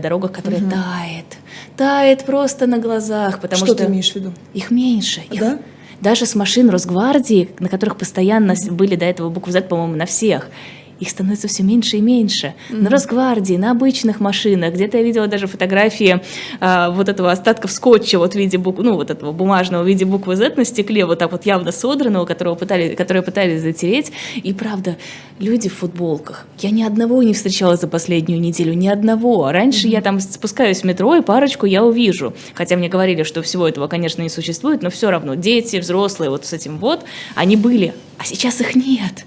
дорогах, которая угу. тает, тает просто на глазах, потому что... Что ты имеешь в виду? Их меньше. Их... Да? Даже с машин Росгвардии, на которых постоянно были до этого буквы Z, по-моему, на всех, их становится все меньше и меньше. Mm-hmm. На Росгвардии, на обычных машинах. Где-то я видела даже фотографии а, вот этого остатков скотча вот в виде буквы, ну вот этого бумажного в виде буквы Z на стекле, вот так вот явно содранного, которого пытались, которые пытались затереть. И правда, люди в футболках. Я ни одного не встречала за последнюю неделю, ни одного. Раньше mm-hmm. я там спускаюсь в метро и парочку я увижу. Хотя мне говорили, что всего этого, конечно, не существует, но все равно дети, взрослые вот с этим вот, они были, а сейчас их нет.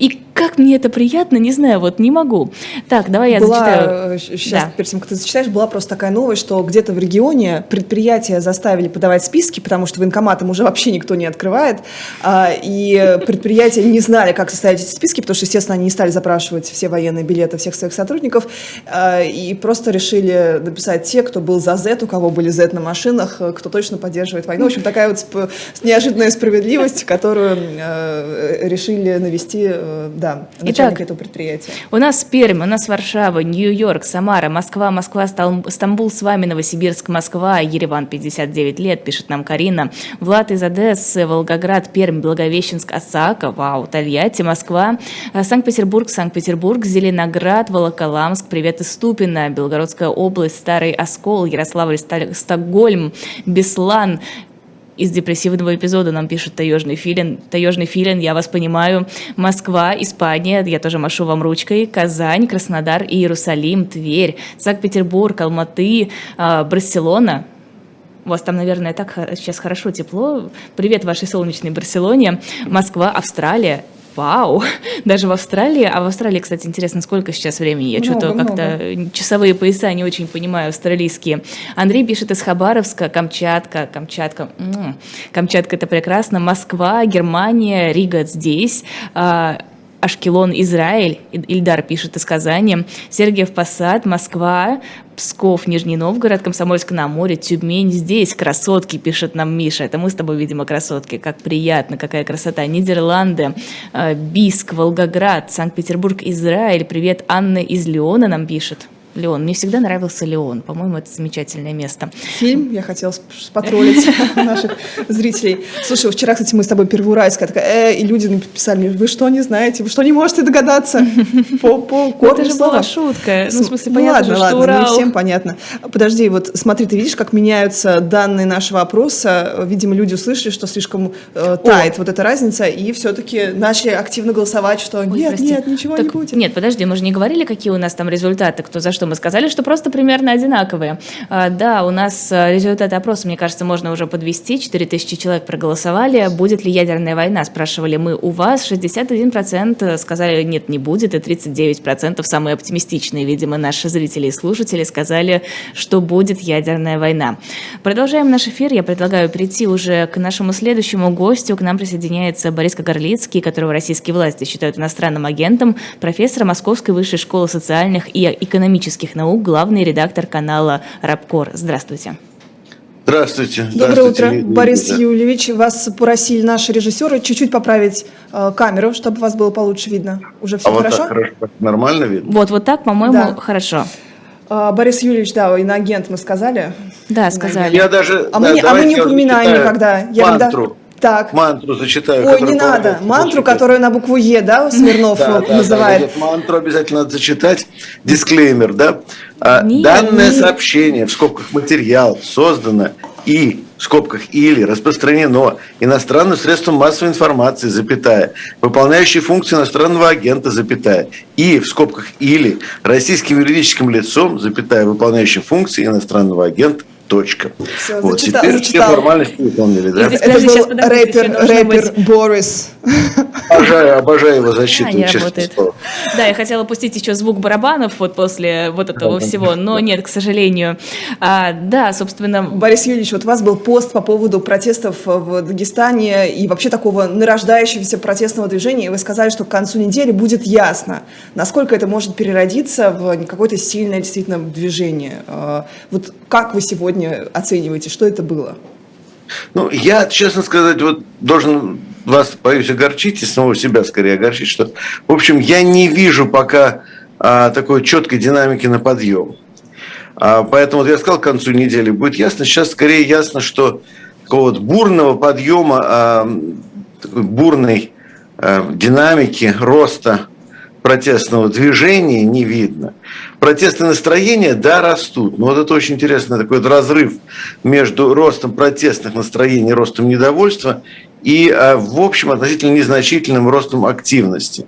И как мне это приятно, не знаю, вот не могу. Так, давай я была, зачитаю. Сейчас, да. перед тем, как ты зачитаешь, была просто такая новость, что где-то в регионе предприятия заставили подавать списки, потому что военкоматам уже вообще никто не открывает, а, и предприятия не знали, как составить эти списки, потому что, естественно, они не стали запрашивать все военные билеты всех своих сотрудников, а, и просто решили написать те, кто был за Z, у кого были Z на машинах, кто точно поддерживает войну. В общем, такая вот неожиданная справедливость, которую э, решили навести э, да, начальник Итак, этого предприятия. У нас Пермь, у нас Варшава, Нью-Йорк, Самара, Москва, Москва, Стамбул, с вами, Новосибирск, Москва, Ереван, 59 лет, пишет нам Карина. Влад из Одессы, Волгоград, Пермь, Благовещенск, Осака, вау, Тольятти, Москва, э, Санкт-Петербург, Санкт-Петербург, Зеленоград, Волоколамск, привет из Ступино, Белгородская область, Старый Оскол, Ярославль, Стокгольм, Беслан, из депрессивного эпизода нам пишет таежный филин. Таежный филин, я вас понимаю. Москва, Испания, я тоже машу вам ручкой. Казань, Краснодар, Иерусалим, Тверь, Санкт-Петербург, Алматы, э, Барселона. У вас там, наверное, так сейчас хорошо, тепло. Привет вашей солнечной Барселоне. Москва, Австралия, Вау! Даже в Австралии. А в Австралии, кстати, интересно, сколько сейчас времени? Я что-то как-то часовые пояса не очень понимаю австралийские. Андрей пишет из Хабаровска, Камчатка, Камчатка. М-м. Камчатка это прекрасно. Москва, Германия, Рига здесь. А, Ашкелон, Израиль, Ильдар пишет из Казани, Сергиев Посад, Москва, Псков, Нижний Новгород, Комсомольск на море, Тюмень здесь, красотки, пишет нам Миша. Это мы с тобой, видимо, красотки. Как приятно, какая красота. Нидерланды, э, Биск, Волгоград, Санкт-Петербург, Израиль. Привет, Анна из Леона нам пишет. Леон. Мне всегда нравился Леон. По-моему, это замечательное место. Фильм. Я хотела потроллить наших зрителей. Слушай, вчера, кстати, мы с тобой первоуральская такая, э, и люди написали вы что не знаете? Вы что не можете догадаться? По, по Это же была шутка. Ну, в смысле, понятно, ладно, ладно, не всем понятно. Подожди, вот смотри, ты видишь, как меняются данные нашего опроса. Видимо, люди услышали, что слишком э, тает вот эта разница, и все-таки начали активно голосовать, что нет, нет, ничего не будет. Нет, подожди, мы же не говорили, какие у нас там результаты, кто за что мы сказали, что просто примерно одинаковые. А, да, у нас а, результаты опроса, мне кажется, можно уже подвести. 4000 человек проголосовали. Будет ли ядерная война, спрашивали мы у вас. 61% сказали, нет, не будет, и 39% самые оптимистичные, видимо, наши зрители и слушатели сказали, что будет ядерная война. Продолжаем наш эфир. Я предлагаю перейти уже к нашему следующему гостю. К нам присоединяется Борис Кагарлицкий, которого российские власти считают иностранным агентом, профессор Московской высшей школы социальных и экономических политических наук, главный редактор канала «Рабкор». Здравствуйте. Здравствуйте. Доброе утро, Борис да. Юльевич. Вас попросили наши режиссеры чуть-чуть поправить э, камеру, чтобы вас было получше видно. Уже все а хорошо? Вот так хорошо? Нормально видно? Вот, вот так, по-моему, да. хорошо. А, Борис Юрьевич, да, иноагент мы сказали. Да, сказали. Я даже, а, да, мы, не, а мы не упоминаем никогда. Я мантру. Так. Мантру зачитаю. Ой, не надо. Мантру, которую на букву Е, да, Смирнов да, называет. Да, мантру обязательно надо зачитать. Дисклеймер, да. А, не, Данное не. сообщение, в скобках материал, создано и в скобках или распространено иностранным средством массовой информации, запятая, выполняющей функции иностранного агента, запятая, и в скобках или российским юридическим лицом, запятая, выполняющим функции иностранного агента, Точка. Все, вот, зачитал, теперь зачитал. все формальности выполнили, да? Это был рэпер, рэпер Борис. Обожаю, обожаю его защиту, а, честно слово. Да, я хотела пустить еще звук барабанов вот после вот этого всего, но нет, к сожалению. А, да, собственно... Борис Юрьевич, вот у вас был пост по поводу протестов в Дагестане и вообще такого нарождающегося протестного движения, и вы сказали, что к концу недели будет ясно, насколько это может переродиться в какое-то сильное действительно движение. А, вот как вы сегодня сегодня оцениваете? Что это было? Ну, я, честно сказать, вот должен вас, боюсь, огорчить и самого себя скорее огорчить, что, в общем, я не вижу пока а, такой четкой динамики на подъем. А, поэтому вот я сказал, к концу недели будет ясно. Сейчас скорее ясно, что какого-то бурного подъема, а, такой бурной а, динамики роста протестного движения не видно. Протестные настроения, да, растут. Но вот это очень интересный такой вот разрыв между ростом протестных настроений, ростом недовольства и, а, в общем, относительно незначительным ростом активности.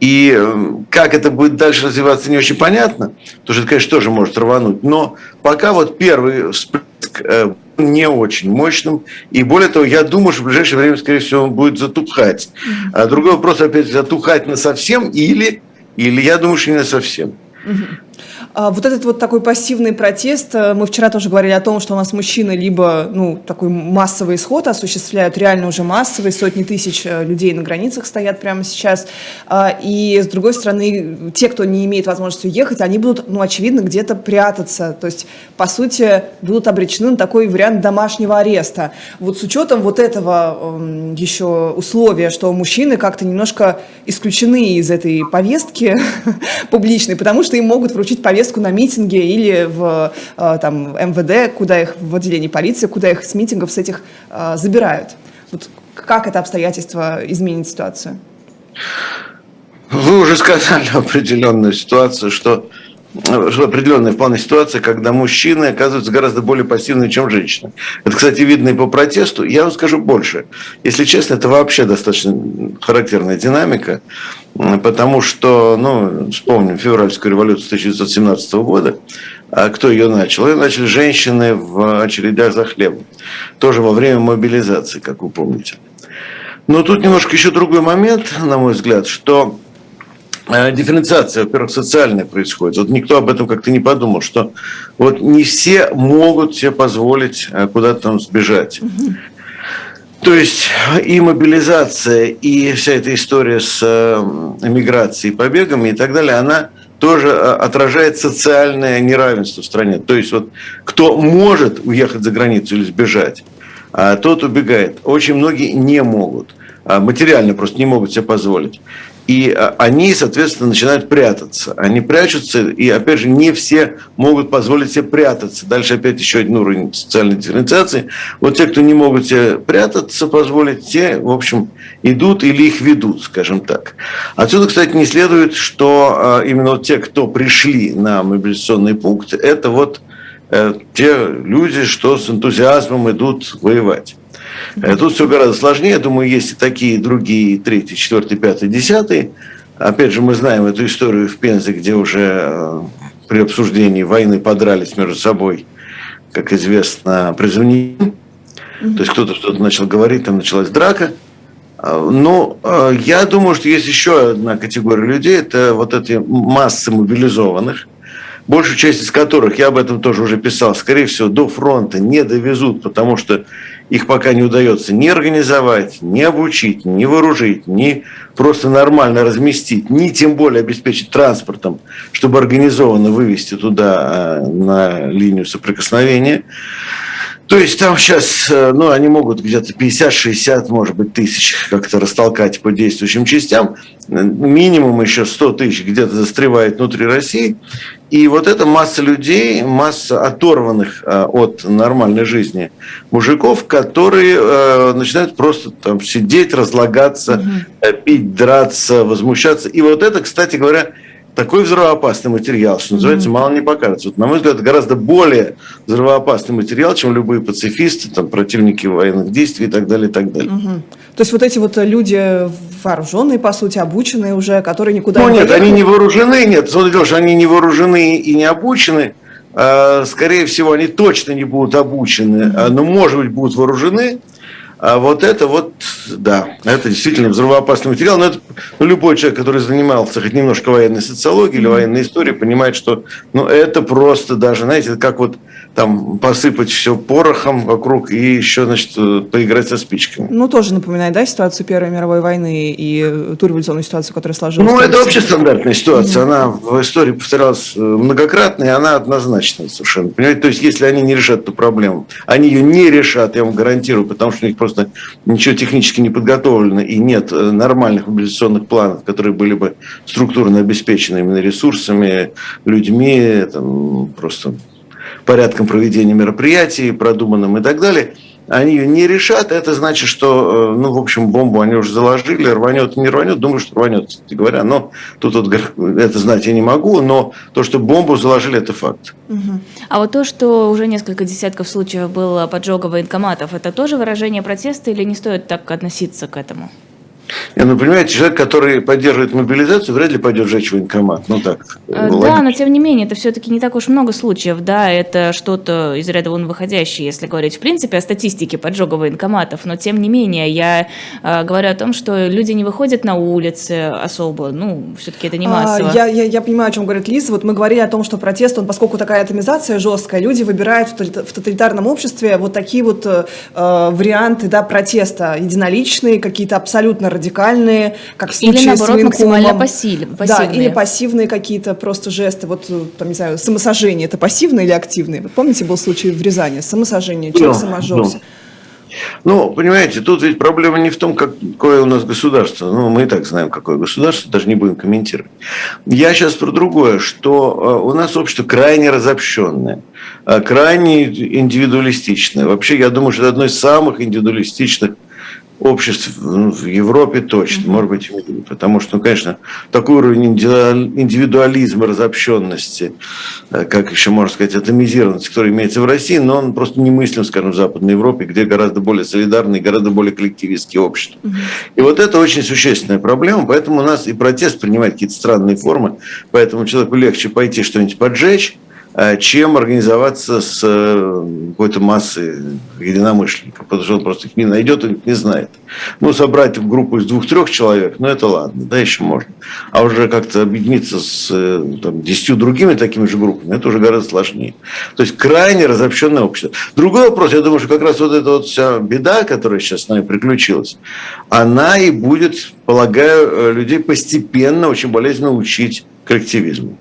И э, как это будет дальше развиваться, не очень понятно, потому что это, конечно, тоже может рвануть. Но пока вот первый всплеск э, не очень мощным. И более того, я думаю, что в ближайшее время, скорее всего, он будет затухать. А другой вопрос, опять, затухать на совсем или, или я думаю, что не на совсем. А вот этот вот такой пассивный протест, э, мы вчера тоже говорили о том, что у нас мужчины либо ну, такой массовый исход осуществляют, реально уже массовый, сотни тысяч э, людей на границах стоят прямо сейчас, а, и с другой стороны, те, кто не имеет возможности уехать, они будут, ну, очевидно, где-то прятаться, то есть, по сути, будут обречены на такой вариант домашнего ареста. Вот с учетом вот этого эм, еще условия, что мужчины как-то немножко исключены из этой повестки публичной, потому что им могут вручить повестку повестку на митинге или в э, там, МВД, куда их в отделении полиции, куда их с митингов с этих э, забирают. Вот как это обстоятельство изменит ситуацию? Вы уже сказали определенную ситуацию, что определенная вполне ситуация, когда мужчины оказываются гораздо более пассивными, чем женщины. Это, кстати, видно и по протесту. Я вам скажу больше. Если честно, это вообще достаточно характерная динамика, потому что, ну, вспомним февральскую революцию 1917 года, а кто ее начал? Ее начали женщины в очередях за хлебом. Тоже во время мобилизации, как вы помните. Но тут немножко еще другой момент, на мой взгляд, что дифференциация, во-первых, социальная происходит. Вот никто об этом как-то не подумал, что вот не все могут себе позволить э, куда-то там сбежать. То есть и мобилизация, и вся эта история с э, эмиграцией, побегами и так далее, она тоже отражает социальное неравенство в стране. То есть вот кто может уехать за границу или сбежать, а тот убегает. Очень многие не могут. А материально просто не могут себе позволить. И а, они, соответственно, начинают прятаться. Они прячутся, и, опять же, не все могут позволить себе прятаться. Дальше опять еще один уровень социальной дифференциации. Вот те, кто не могут себе прятаться, позволить, те, в общем, идут или их ведут, скажем так. Отсюда, кстати, не следует, что а, именно те, кто пришли на мобилизационный пункт, это вот э, те люди, что с энтузиазмом идут воевать. Э, тут все гораздо сложнее. Думаю, есть и такие другие, третий, четвертый, пятый, десятый. Опять же, мы знаем эту историю в Пензе, где уже э, при обсуждении войны подрались между собой, как известно, призывники. То есть кто-то что-то начал говорить, там началась драка. А, Но э, я думаю, что есть еще одна категория людей, это вот эти массы мобилизованных, большую часть из которых, я об этом тоже уже писал, скорее всего, до фронта не довезут, потому что их пока не удается ни организовать, ни обучить, ни вооружить, ни просто нормально разместить, ни тем более обеспечить транспортом, чтобы организованно вывести туда э, на линию соприкосновения. То есть там сейчас, э, ну, они могут где-то 50-60, может быть, тысяч как-то растолкать по действующим частям. Минимум еще 100 тысяч где-то застревает внутри России. И вот эта масса людей, масса оторванных э, от нормальной жизни мужиков, которые э, начинают просто там сидеть, разлагаться, угу. пить, драться, возмущаться. И вот это, кстати говоря, такой взрывоопасный материал, что называется, mm-hmm. мало не покажется. Вот, на мой взгляд, это гораздо более взрывоопасный материал, чем любые пацифисты, там, противники военных действий и так далее, и так далее. Mm-hmm. То есть вот эти вот люди вооруженные, по сути, обученные уже, которые никуда ну, не нет, они не вооружены, нет, смотри, что они не вооружены и не обучены, а, скорее всего, они точно не будут обучены, mm-hmm. но, может быть, будут вооружены, а вот это вот, да, это действительно взрывоопасный материал. Но это ну, любой человек, который занимался хоть немножко военной социологией или военной историей, понимает, что ну, это просто даже, знаете, как вот там посыпать все порохом вокруг и еще, значит, э, поиграть со спичками. Ну, тоже напоминает, да, ситуацию Первой мировой войны и ту революционную ситуацию, которая сложилась. Ну, это вообще стандартная ситуация. Mm-hmm. Она в истории повторялась э, многократно, и она однозначная совершенно. Понимаете? То есть, если они не решат эту проблему, они ее не решат, я вам гарантирую, потому что у них просто ничего технически не подготовлено, и нет э, нормальных мобилизационных планов, которые были бы структурно обеспечены именно ресурсами, людьми, там, просто порядком проведения мероприятий, продуманным и так далее – они ее не решат, это значит, что, э, ну, в общем, бомбу они уже заложили, рванет, не рванет, думаю, что рванет, кстати говоря. Но тут вот, это знать я не могу, но то, что бомбу заложили, это факт. А вот то, что уже несколько десятков случаев было поджога военкоматов, это тоже выражение протеста или не стоит так относиться к этому? Не, ну, понимаете, человек, который поддерживает мобилизацию, вряд ли пойдет сжечь военкомат. Ну, так. Э, да, логично. но тем не менее, это все-таки не так уж много случаев. Да, это что-то из ряда вон выходящее, если говорить в принципе о статистике поджога военкоматов. Но тем не менее, я э, говорю о том, что люди не выходят на улицы особо. Ну, все-таки это не а, массово. А, я, я, я понимаю, о чем говорит Лиза. Вот мы говорили о том, что протест, он, поскольку такая атомизация жесткая, люди выбирают в тоталитарном обществе вот такие вот э, варианты да, протеста. Единоличные, какие-то абсолютно радикальные, как в случае или, наоборот, с максимально пассивные. Да, или пассивные какие-то просто жесты. Вот, э, там, не знаю, самосожжение, это пассивное или активное? Вы помните, был случай в Рязани, самосожжение, человек ну, саможжегся. Ну. Ну, понимаете, тут ведь проблема не в том, какое у нас государство. Ну, мы и так знаем, какое государство, даже не будем комментировать. Я сейчас про другое, что э, у нас общество крайне разобщенное, э, крайне индивидуалистичное. Вообще, я думаю, что это одно из самых индивидуалистичных обществ ну, в Европе точно, может быть, в мире. Потому что, ну, конечно, такой уровень индивидуализма, разобщенности, э, как еще можно сказать, атомизированности, который имеется в России, но он просто немыслим, скажем, в Западной Европе, где гораздо более солидарные, гораздо более коллективистские общества. Mm-hmm. И вот это очень существенная проблема, поэтому у нас и протест принимает какие-то странные формы, поэтому человеку легче пойти что-нибудь поджечь, чем организоваться с э, какой-то массой единомышленников, потому что он просто их не найдет, он их не знает. Ну, собрать в группу из двух-трех человек, ну, это ладно, да, еще можно. А уже как-то объединиться с э, там, десятью другими такими же группами, это уже гораздо сложнее. То есть, крайне разобщенное общество. Другой вопрос, я думаю, что как раз вот эта вот вся беда, которая сейчас с нами приключилась, она и будет, полагаю, людей постепенно очень болезненно учить коллективизму.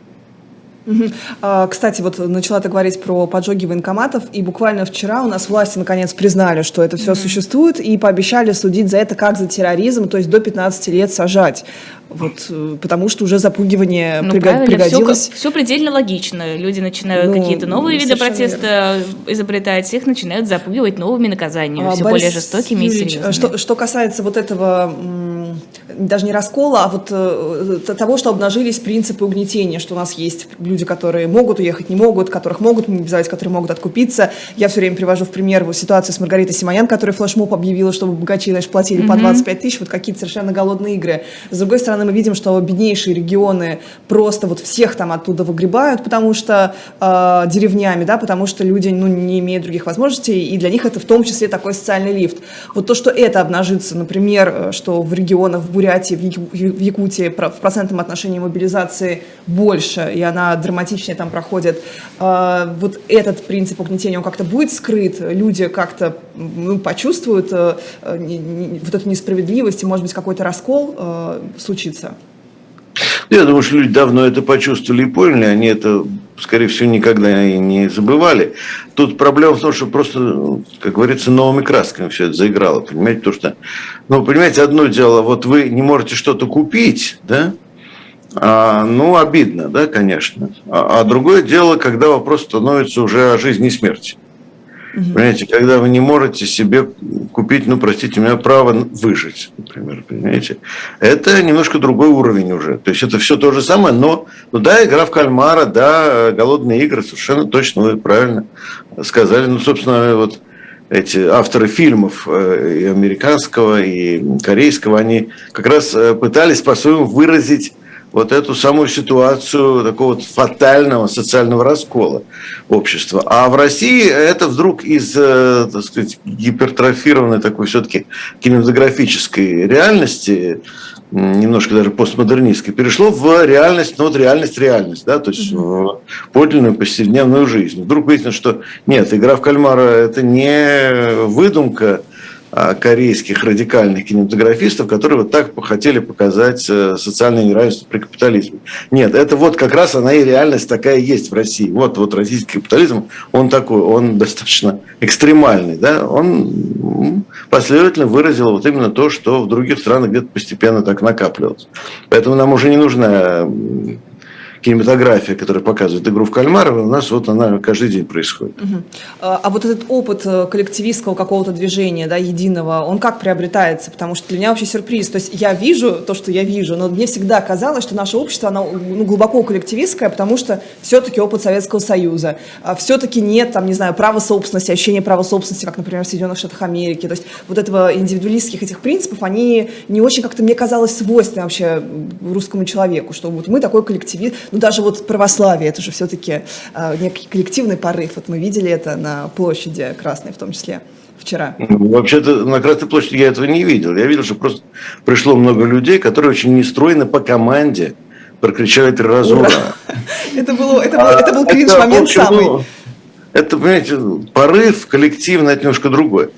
А, кстати, вот начала ты говорить про поджоги военкоматов, и буквально вчера у нас власти наконец признали, что это все mm-hmm. существует, и пообещали судить за это как за терроризм, то есть до 15 лет сажать. Вот, э, потому что уже запугивание ну, приго- пригодилось. Все, все предельно логично. Люди начинают ну, какие-то новые виды протеста верно. изобретать, их начинают запугивать новыми наказаниями, а, все Борис более жестокими Юрьевич, и серьезными. Что, что касается вот этого даже не раскола, а вот э, того, что обнажились принципы угнетения, что у нас есть люди, которые могут уехать, не могут, которых могут мобилизовать, которые могут откупиться. Я все время привожу в пример вот, ситуацию с Маргаритой Симонян, которая флешмоб объявила, чтобы богачи значит, платили mm-hmm. по 25 тысяч, вот какие-то совершенно голодные игры. С другой стороны, мы видим, что беднейшие регионы просто вот всех там оттуда выгребают, потому что э, деревнями, да, потому что люди ну, не имеют других возможностей, и для них это в том числе такой социальный лифт. Вот то, что это обнажится, например, э, что в регионах, в Бурятии, в Якутии в процентном отношении мобилизации больше, и она драматичнее там проходит. А, вот этот принцип угнетения, он как-то будет скрыт, люди как-то ну, почувствуют э, вот эту несправедливость, и, может быть, какой-то раскол э, случится? Я думаю, что люди давно это почувствовали и поняли, они это, скорее всего, никогда и не забывали. Тут проблема в том, что просто, как говорится, новыми красками все это заиграло, понимаете, потому что, ну, понимаете, одно дело, вот вы не можете что-то купить, да, а, ну, обидно, да, конечно. А, а другое дело, когда вопрос становится уже о жизни и смерти. Угу. Понимаете, когда вы не можете себе купить, ну, простите меня, право выжить, например, понимаете, это немножко другой уровень уже. То есть это все то же самое, но, ну да, игра в кальмара, да, голодные игры, совершенно точно, вы правильно сказали. Ну, собственно, вот эти авторы фильмов э, и американского, и корейского, они как раз э, пытались по-своему выразить вот эту самую ситуацию такого вот фатального социального раскола общества. А в России это вдруг из, э, так сказать, гипертрофированной такой все-таки кинематографической реальности, немножко даже постмодернистской, перешло в реальность, ну вот реальность-реальность, да, то есть в подлинную повседневную жизнь. Вдруг выяснилось, что нет, игра в кальмара – это не выдумка, корейских радикальных кинематографистов, которые вот так хотели показать э, социальное неравенство при капитализме. Нет, это вот как раз она и реальность такая есть в России. Вот, вот российский капитализм, он такой, он достаточно экстремальный. Да? Он последовательно выразил вот именно то, что в других странах где-то постепенно так накапливалось. Поэтому нам уже не нужна кинематография, которая показывает игру в кальмара, у нас вот она каждый день происходит. Угу. А, вот этот опыт э, коллективистского какого-то движения, да, единого, он как приобретается? Потому что для меня вообще сюрприз. То есть я вижу то, что я вижу, но мне всегда казалось, что наше общество, оно ну, глубоко коллективистское, потому что все-таки опыт Советского Союза. А все-таки нет, там, не знаю, права собственности, ощущения права собственности, как, например, в Соединенных Штатах Америки. То есть вот этого индивидуалистских этих принципов, они не очень как-то, мне казалось, свойственны вообще русскому человеку, что вот мы такой коллективист, ну даже вот православие, это же все-таки э, некий коллективный порыв. Вот мы видели это на площади Красной в том числе вчера? Ну, вообще-то на Красной площади я этого не видел. Я видел, что просто пришло много людей, которые очень нестройно по команде прокричали три раза «Ура!». Это, было, это, был, это был кринж-момент самый. Ну, это, понимаете, порыв коллективный, это немножко другое.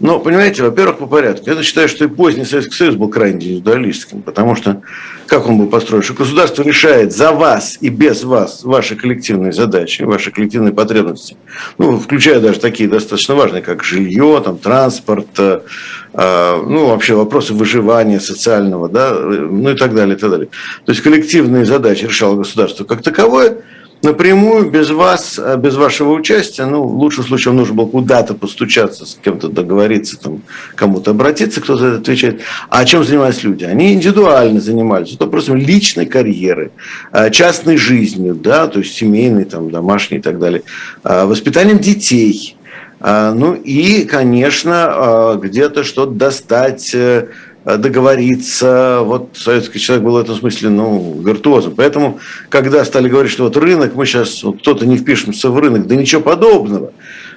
Но, понимаете, во-первых, по порядку. Я считаю, что и поздний Советский Союз был крайне индивидуалистским, потому что как он был построен? Что государство решает за вас и без вас ваши коллективные задачи, ваши коллективные потребности, ну, включая даже такие достаточно важные, как жилье, там, транспорт, э, э, ну, вообще вопросы выживания социального, да, ну и так далее, и так далее. То есть коллективные задачи решало государство как таковое – напрямую, без вас, а без вашего участия, ну, в лучшем случае нужно было куда-то постучаться, с кем-то договориться, там, кому-то обратиться, кто за это отвечает. А чем занимались люди? Они индивидуально занимались, это просто личной карьеры, а, частной жизнью, да, то есть семейной, там, домашней и так далее, а, воспитанием детей, ну и, конечно, где-то что-то достать, э, Э, договориться. Вот советский человек был в этом смысле, ну, виртуозом. Поэтому, когда стали говорить, что вот рынок, мы сейчас, вот кто-то не впишемся в рынок, да ничего подобного.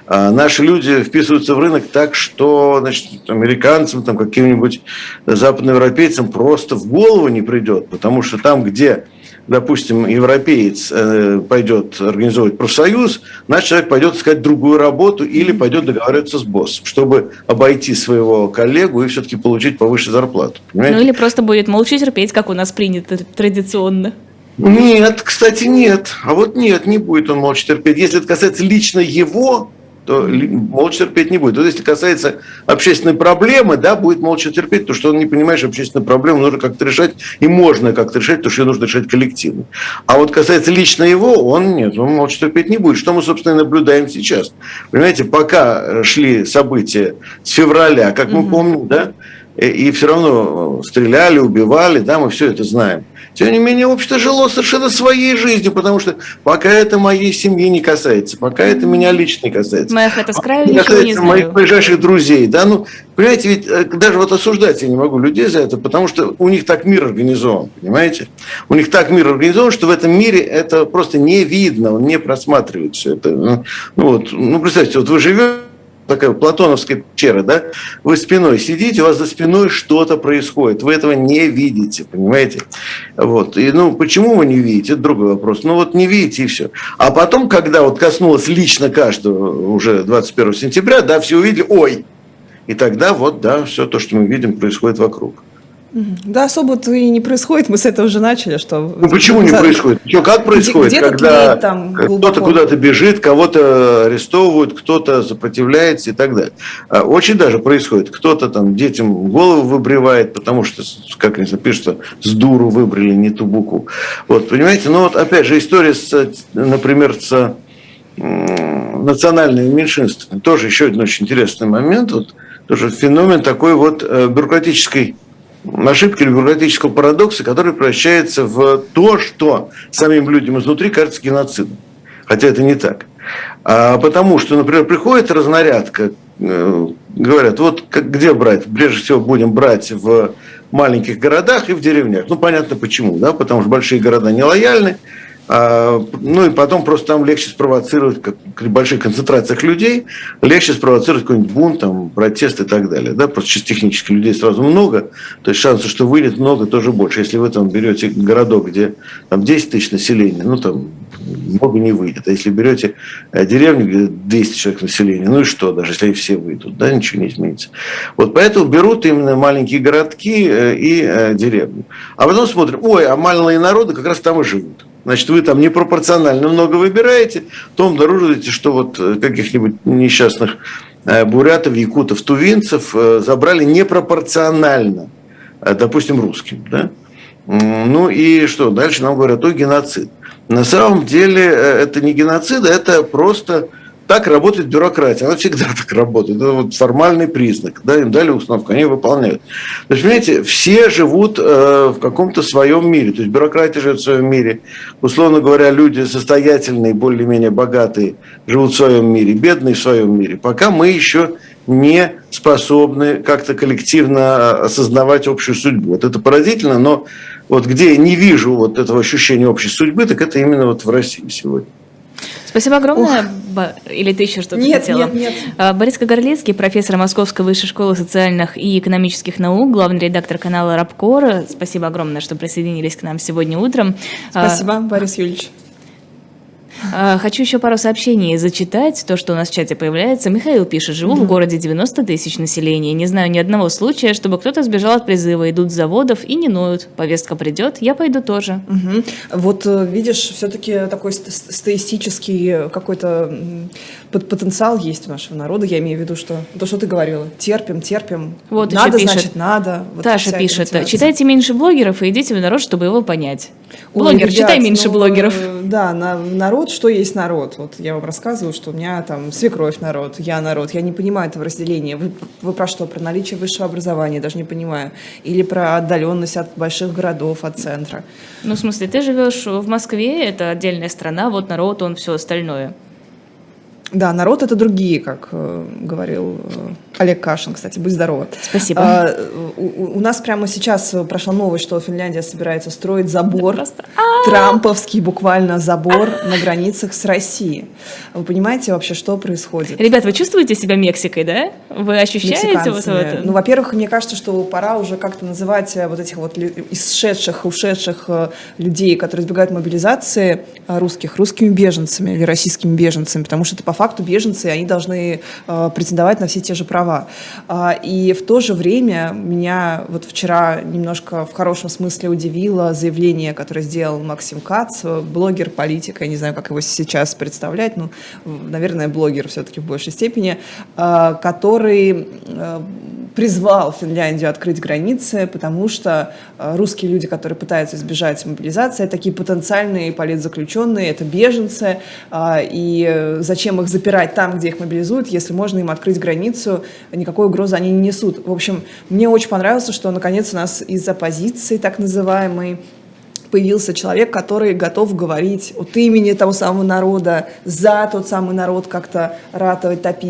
А наши люди вписываются в рынок так, что значит, американцам, там, каким-нибудь западноевропейцам просто в голову не придет, потому что там, где допустим, европеец э, пойдет организовывать профсоюз, наш человек пойдет искать другую работу или пойдет договариваться с боссом, чтобы обойти своего коллегу и все-таки получить повыше зарплату. Понимаете? Ну или просто будет молча терпеть, как у нас принято традиционно. Нет, кстати, нет. А вот нет, не будет он молча терпеть. Если это касается лично его, то молча терпеть не будет. Вот если касается общественной проблемы, да, будет молча терпеть, то что он не понимает, что общественную проблему нужно как-то решать, и можно как-то решать, то что ее нужно решать коллективно. А вот касается лично его, он нет, он молча терпеть не будет. Что мы, собственно, и наблюдаем сейчас. Понимаете, пока шли события с февраля, как мы помним, да, и все равно стреляли, убивали, да, мы все это знаем. Тем не менее, общество жило совершенно своей жизнью, потому что пока это моей семьи не касается, пока это меня лично не касается. Моих это с краю не касается моих ближайших друзей. Да? Ну, понимаете, ведь э, даже вот осуждать я не могу людей за это, потому что у них так мир организован, понимаете? У них так мир организован, что в этом мире это просто не видно, он не просматривается. Это, ну, вот, ну, представьте, вот вы живете такая платоновская пещера, да, вы спиной сидите, у вас за спиной что-то происходит, вы этого не видите, понимаете? Вот. И, ну, почему вы не видите, это другой вопрос. Ну, вот не видите, и все. А потом, когда вот коснулось лично каждого уже 21 сентября, да, все увидели, ой, и тогда вот, да, все то, что мы видим, происходит вокруг. Да, особо-то и не происходит, мы с этого уже начали, что... Ну почему не происходит? Что, как происходит, где, когда кто-то куда-то бежит, кого-то арестовывают, кто-то сопротивляется и так далее. А очень даже происходит. Кто-то там детям голову выбривает, потому что, как они пишут, с дуру выбрали не ту букву. Вот, понимаете, ну вот опять же история, с, например, с национальными меньшинствами. Тоже еще один очень интересный момент. Вот, тоже феномен такой вот э, бюрократической ошибки или бюрократического парадокса, который превращается в то, что самим людям изнутри кажется геноцидом. Хотя это не так. А потому что, например, приходит разнарядка, э, говорят, вот где брать? Прежде всего будем брать в маленьких городах и в деревнях. Ну, понятно почему, да, потому что большие города нелояльны, а, ну и потом просто там легче спровоцировать, как при больших концентрациях людей, легче спровоцировать какой-нибудь бунт, там, протест и так далее. Да? Просто чисто технически людей сразу много, то есть шансы, что выйдет много, тоже больше. Если вы там берете городок, где там 10 тысяч населения, ну там много не выйдет. А если берете э, деревню, где 200 человек населения, ну и что, даже если все выйдут, да, ничего не изменится. Вот поэтому берут именно маленькие городки э, и э, деревню. А потом смотрим, ой, а малые народы как раз там и живут значит, вы там непропорционально много выбираете, то обнаруживаете, что вот э, каких-нибудь несчастных э, бурятов, якутов, тувинцев э, забрали непропорционально, допустим, русским. Да? Ну и что? Дальше нам говорят, о, геноцид. На самом деле это не геноцид, а это просто так работает бюрократия. Она всегда так работает. Это вот формальный признак. Да, им дали установку, они выполняют. То есть, понимаете, все живут э, в каком-то своем мире. То есть бюрократия живет в своем мире. Условно говоря, люди состоятельные, более-менее богатые живут в своем мире, бедные в своем мире. Пока мы еще не способны как-то коллективно осознавать общую судьбу. Вот это поразительно, но вот где я не вижу вот этого ощущения общей судьбы, так это именно вот в России сегодня. Спасибо огромное. Ох. Или ты еще что-то нет, хотела? Нет, нет, нет. Борис Кагарлицкий, профессор Московской высшей школы социальных и экономических наук, главный редактор канала Рабкор. Спасибо огромное, что присоединились к нам сегодня утром. Спасибо, Борис Юрьевич. А, хочу еще пару сообщений зачитать, то, что у нас в чате появляется. Михаил пишет, живу mm-hmm. в городе 90 тысяч населения, не знаю ни одного случая, чтобы кто-то сбежал от призыва, идут с заводов и не ноют. Повестка придет, я пойду тоже. Mm-hmm. Вот э, видишь, все-таки такой статистический какой-то потенциал есть у нашего народа, я имею в виду, что то, что ты говорила, терпим, терпим, вот надо, пишет, значит, надо. Вот Таша пишет, читайте меньше блогеров и идите в народ, чтобы его понять. Ой, Блогер, ребят, читай меньше ну, блогеров. Да, на, народ, что есть народ. Вот я вам рассказываю, что у меня там свекровь народ, я народ. Я не понимаю этого разделения. Вы, вы про что? Про наличие высшего образования, даже не понимаю. Или про отдаленность от больших городов, от центра. Ну, в смысле, ты живешь в Москве, это отдельная страна, вот народ, он все остальное. Да, народ это другие, как э, говорил э, Олег Кашин, кстати, будь здорова. Спасибо. А, у, у нас прямо сейчас прошла новость, что Финляндия собирается строить забор, просто... трамповский буквально забор на границах с Россией. Вы понимаете вообще, что происходит? Ребят, вы чувствуете себя Мексикой, да? Вы ощущаете вот это? Ну, во-первых, мне кажется, что пора уже как-то называть э, вот этих вот исшедших, ушедших э, людей, которые избегают мобилизации э, русских, русскими беженцами или российскими беженцами, потому что это по факту беженцы, они должны претендовать на все те же права. А, и в то же время меня вот вчера немножко в хорошем смысле удивило заявление, которое сделал Максим Кац, блогер, политик, я не знаю, как его сейчас представлять, ну, наверное, блогер все-таки в большей степени, а, который а, призвал Финляндию открыть границы, потому что русские люди, которые пытаются избежать мобилизации, такие потенциальные политзаключенные, это беженцы, и зачем их запирать там, где их мобилизуют, если можно им открыть границу никакой угрозы они не несут. В общем, мне очень понравилось, что наконец у нас из оппозиции так называемой появился человек, который готов говорить от имени того самого народа, за тот самый народ как-то ратовать, топить.